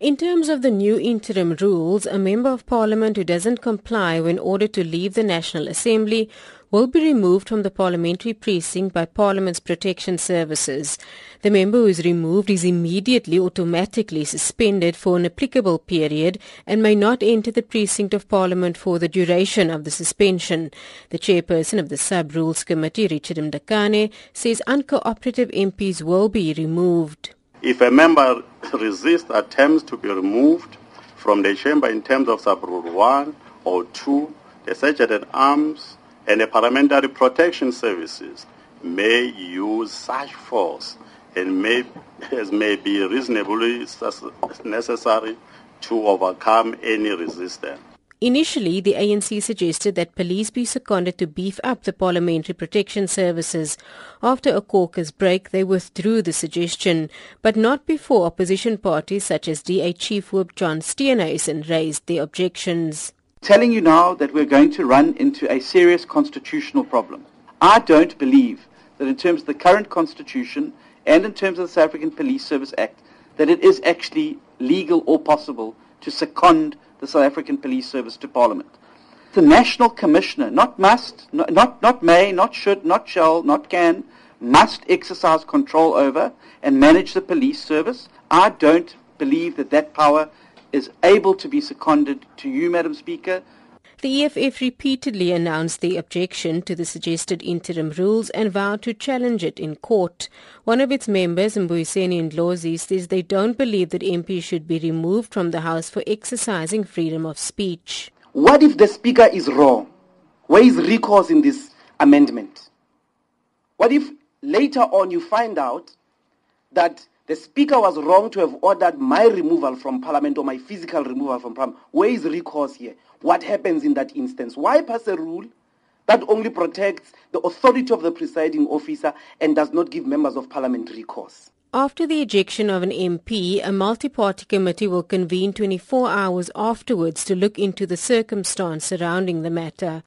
In terms of the new interim rules, a member of parliament who doesn't comply when ordered to leave the National Assembly will be removed from the parliamentary precinct by Parliament's protection services. The member who is removed is immediately automatically suspended for an applicable period and may not enter the precinct of Parliament for the duration of the suspension. The chairperson of the Sub-Rules Committee, Richard Mdakane, says uncooperative MPs will be removed. If a member resists attempts to be removed from the chamber in terms of sub-rule 1 or 2, the Sergeant at Arms and the Parliamentary Protection Services may use such force and may, as may be reasonably necessary to overcome any resistance. Initially, the ANC suggested that police be seconded to beef up the parliamentary protection services. After a caucus break, they withdrew the suggestion, but not before opposition parties such as DA Chief Whip John Steenhuisen raised their objections. Telling you now that we're going to run into a serious constitutional problem. I don't believe that in terms of the current constitution and in terms of the South African Police Service Act, that it is actually legal or possible to second the South African Police Service to Parliament. The National Commissioner, not must, not, not, not may, not should, not shall, not can, must exercise control over and manage the police service. I don't believe that that power is able to be seconded to you, Madam Speaker. The EFF repeatedly announced the objection to the suggested interim rules and vowed to challenge it in court. One of its members, Mbuyiseni Ndlozi, says they don't believe that MPs should be removed from the House for exercising freedom of speech. What if the Speaker is wrong? Where is recourse in this amendment? What if later on you find out that the Speaker was wrong to have ordered my removal from Parliament or my physical removal from Parliament. Where is recourse here? What happens in that instance? Why pass a rule that only protects the authority of the presiding officer and does not give members of Parliament recourse? After the ejection of an MP, a multi-party committee will convene 24 hours afterwards to look into the circumstance surrounding the matter.